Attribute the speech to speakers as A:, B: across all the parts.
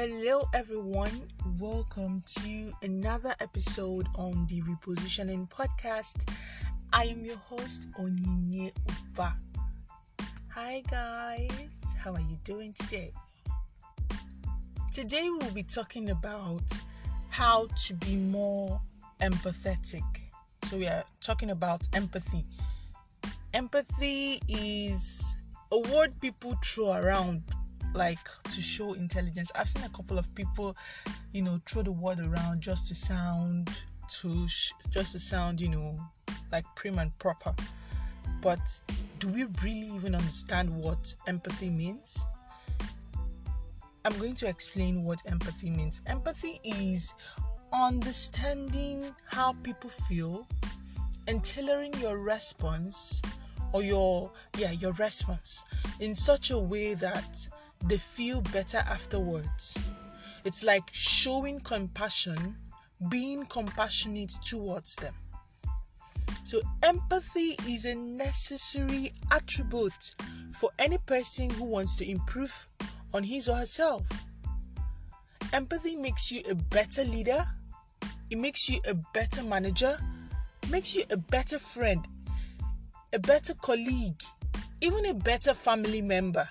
A: Hello, everyone. Welcome to another episode on the Repositioning Podcast. I am your host, Onyinye Uba. Hi, guys. How are you doing today? Today, we'll be talking about how to be more empathetic. So, we are talking about empathy. Empathy is a word people throw around like to show intelligence. I've seen a couple of people, you know, throw the word around just to sound to sh- just to sound, you know, like prim and proper. But do we really even understand what empathy means? I'm going to explain what empathy means. Empathy is understanding how people feel and tailoring your response or your yeah your response in such a way that they feel better afterwards. It's like showing compassion being compassionate towards them. So empathy is a necessary attribute for any person who wants to improve on his or herself. Empathy makes you a better leader it makes you a better manager makes you a better friend a better colleague, even a better family member.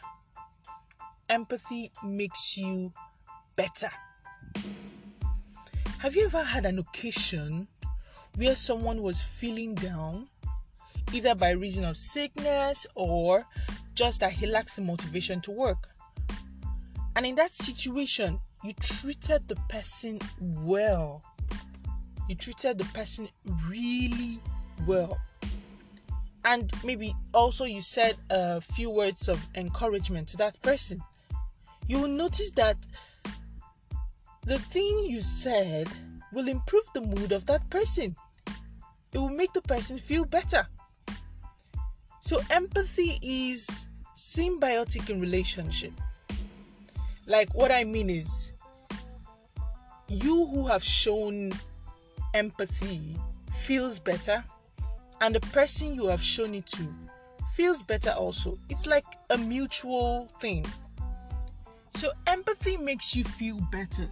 A: Empathy makes you better. Have you ever had an occasion where someone was feeling down, either by reason of sickness or just that he lacks the motivation to work? And in that situation, you treated the person well. You treated the person really well and maybe also you said a few words of encouragement to that person, you will notice that the thing you said will improve the mood of that person. It will make the person feel better. So, empathy is symbiotic in relationship. Like, what I mean is, you who have shown empathy feels better and the person you have shown it to feels better also. It's like a mutual thing. So, empathy makes you feel better.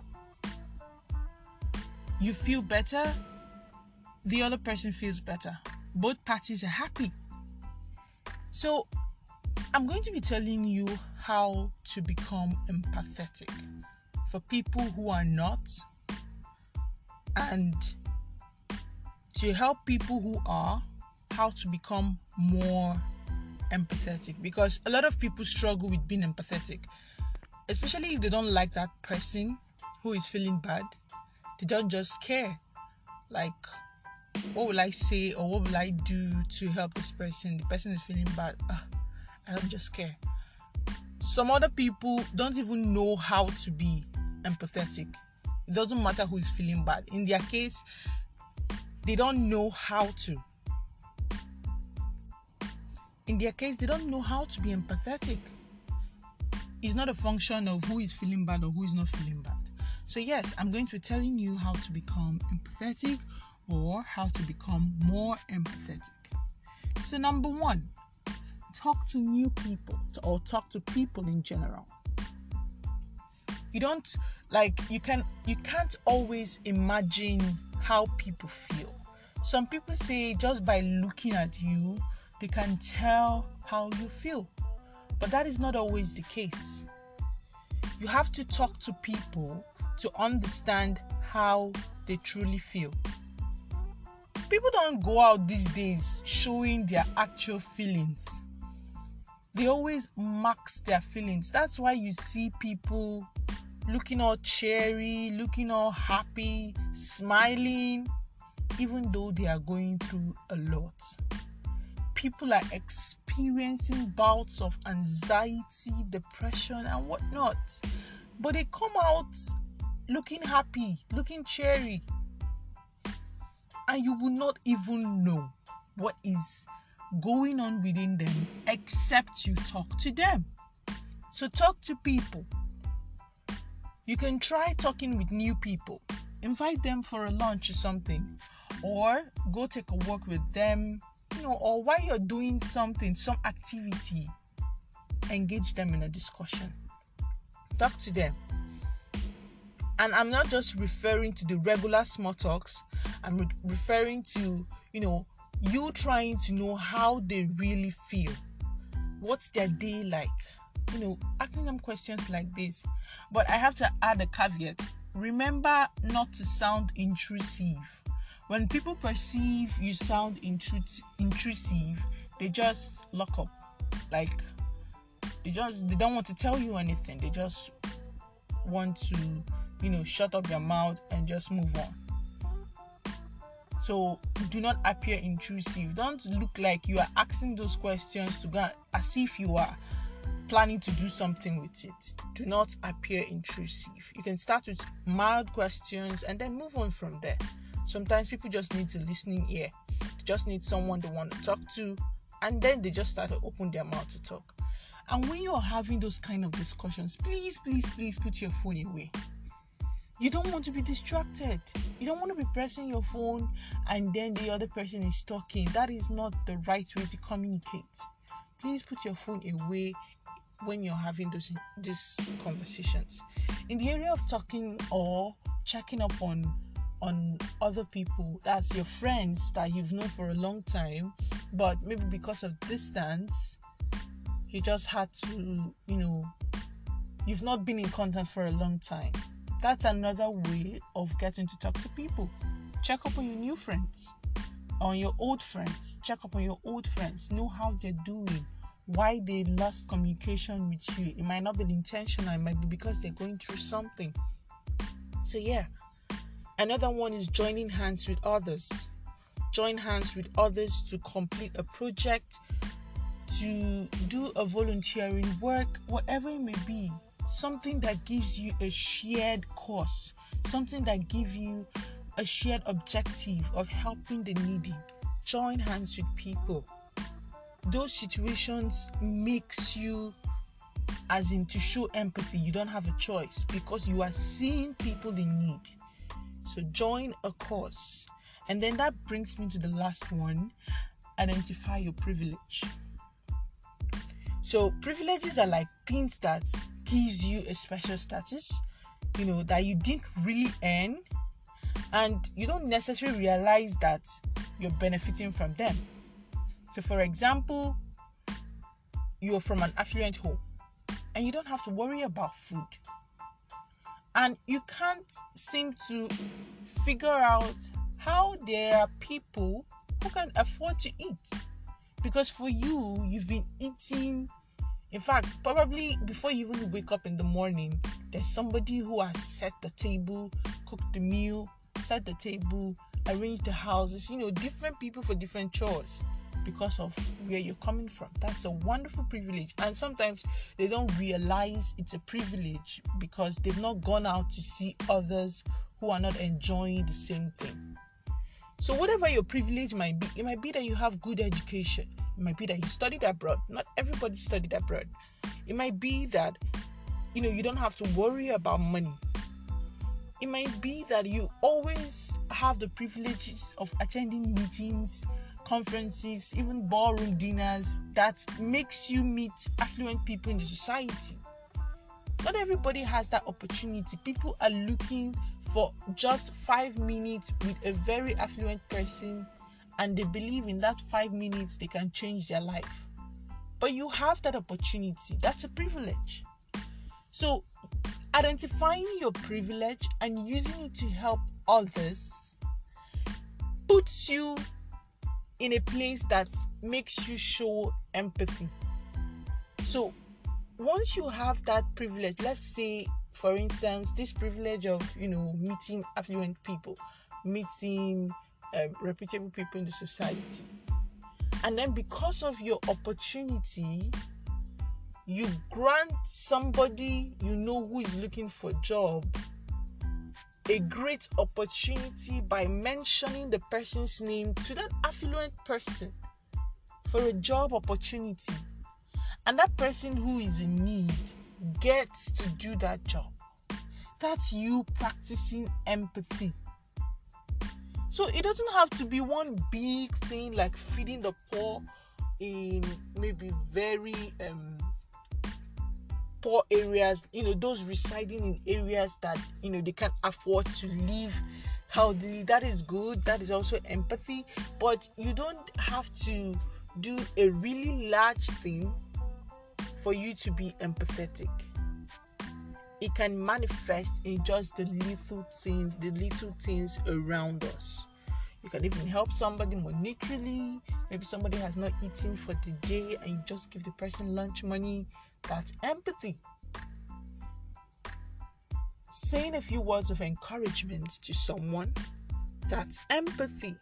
A: You feel better, the other person feels better. Both parties are happy. So, I'm going to be telling you how to become empathetic for people who are not and to help people who are how to become more empathetic because a lot of people struggle with being empathetic, especially if they don't like that person who is feeling bad. They don't just care. Like, what will I say or what will I do to help this person? The person is feeling bad. Uh, I don't just care. Some other people don't even know how to be empathetic. It doesn't matter who is feeling bad. In their case, they don't know how to in their case, they don't know how to be empathetic. It's not a function of who is feeling bad or who is not feeling bad. So, yes, I'm going to be telling you how to become empathetic or how to become more empathetic. So, number one, talk to new people or talk to people in general. You don't like you can you can't always imagine how people feel. Some people say just by looking at you they can tell how you feel. But that is not always the case. You have to talk to people to understand how they truly feel. People don't go out these days showing their actual feelings. They always mask their feelings. That's why you see people looking all cheery, looking all happy, smiling, even though they are going through a lot people are experiencing bouts of anxiety, depression, and whatnot. But they come out looking happy, looking cheery. And you will not even know what is going on within them except you talk to them. So, talk to people. You can try talking with new people, invite them for a lunch or something, or go take a walk with them know, or while you're doing something, some activity, engage them in a discussion. Talk to them. And I'm not just referring to the regular small talks, I'm re- referring to, you know, you trying to know how they really feel. What's their day like? You know, asking them questions like this. But I have to add a caveat. Remember not to sound intrusive. When people perceive you sound intrus- intrusive, they just lock up. Like they just they don't want to tell you anything. They just want to, you know, shut up your mouth and just move on. So do not appear intrusive. Don't look like you are asking those questions to go as if you are planning to do something with it. Do not appear intrusive. You can start with mild questions and then move on from there. Sometimes people just need a listening ear. They just need someone they want to talk to, and then they just start to open their mouth to talk. And when you're having those kind of discussions, please, please, please put your phone away. You don't want to be distracted. You don't want to be pressing your phone and then the other person is talking. That is not the right way to communicate. Please put your phone away when you're having those these conversations. In the area of talking or checking up on on other people, that's your friends that you've known for a long time, but maybe because of distance, you just had to, you know, you've not been in contact for a long time that's another way of getting to talk to people. Check up on your new friends, on your old friends. Check up on your old friends. Know how they're doing, why they lost communication with you. It might not be intentional, it might be because they're going through something. So, yeah. Another one is joining hands with others. Join hands with others to complete a project, to do a volunteering work, whatever it may be something that gives you a shared cause, something that gives you a shared objective of helping the needy. Join hands with people. Those situations makes you as in to show empathy. You don't have a choice because you are seeing people in need. So join a cause. And then that brings me to the last one identify your privilege. So privileges are like things that gives you a special status, you know, that you didn't really earn, and you don't necessarily realize that you're benefiting from them. So, for example, you're from an affluent home and you don't have to worry about food, and you can't seem to figure out how there are people who can afford to eat. Because for you, you've been eating. In fact, probably before you even wake up in the morning, there's somebody who has set the table, cooked the meal, set the table, arranged the houses, you know, different people for different chores because of where you're coming from. That's a wonderful privilege. And sometimes they don't realize it's a privilege because they've not gone out to see others who are not enjoying the same thing. So, whatever your privilege might be, it might be that you have good education, it might be that you studied abroad. Not everybody studied abroad. It might be that you know you don't have to worry about money. It might be that you always have the privileges of attending meetings, conferences, even ballroom dinners that makes you meet affluent people in the society. Not everybody has that opportunity. People are looking for just five minutes with a very affluent person and they believe in that five minutes they can change their life. But you have that opportunity. That's a privilege. So, identifying your privilege and using it to help others puts you in a place that makes you show empathy. So, once you have that privilege, let's say, for instance, this privilege of, you know, meeting affluent people, meeting um, reputable people in the society. And then, because of your opportunity, you grant somebody you know who is looking for a job a great opportunity by mentioning the person's name to that affluent person for a job opportunity. And that person who is in need gets to do that job. That's you practicing empathy. So it doesn't have to be one big thing like feeding the poor in maybe very um, poor areas, you know, those residing in areas that you know they can't afford to live healthily. That is good. That is also empathy. But you don't have to do a really large thing for you to be empathetic. It can manifest in just the little things, the little things around us. You can even help somebody monetarily. Maybe somebody has not eaten for the day and you just give the person lunch money. That's empathy. Saying a few words of encouragement to someone. That's empathy.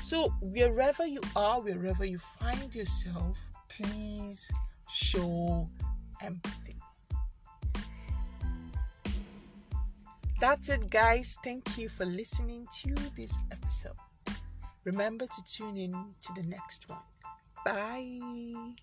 A: So, wherever you are, wherever you find yourself, please show empathy. That's it, guys. Thank you for listening to this episode. Remember to tune in to the next one. Bye.